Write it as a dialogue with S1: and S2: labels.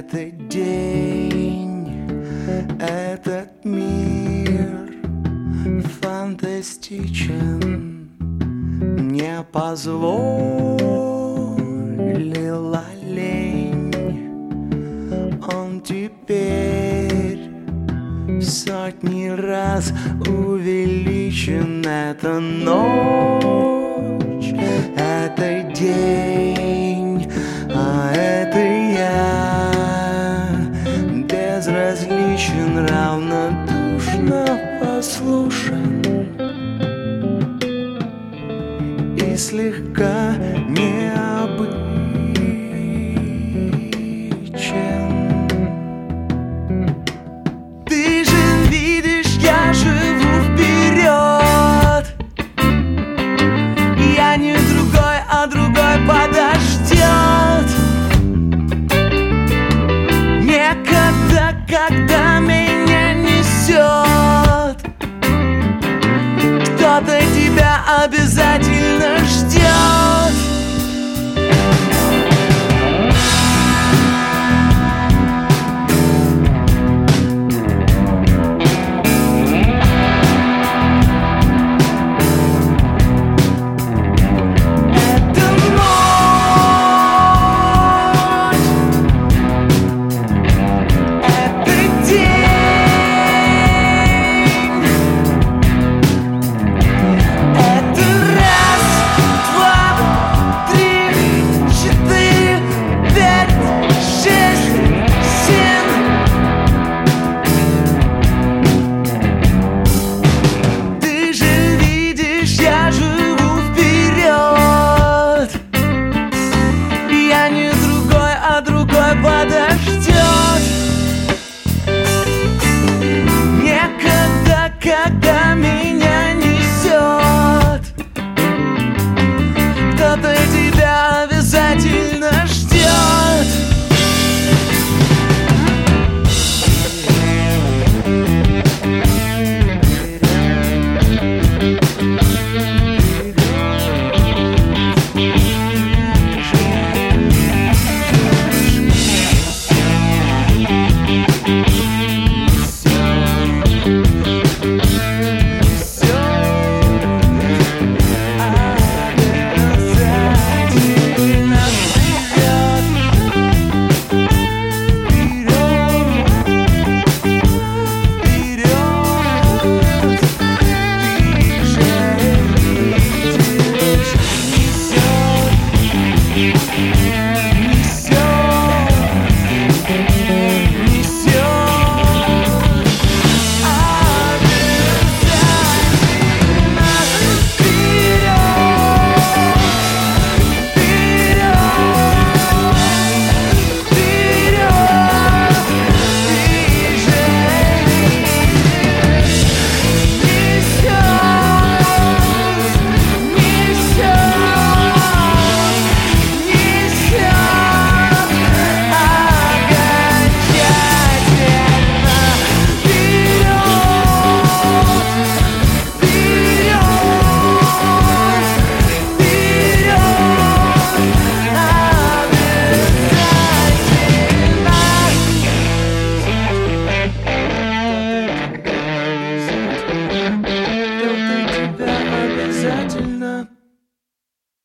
S1: Этот день, этот мир фантастичен, не позволила лень. Он теперь сотни раз увеличен. Это ночь, это день, безразличен, равнодушно послушен. И слегка не обязательно жди.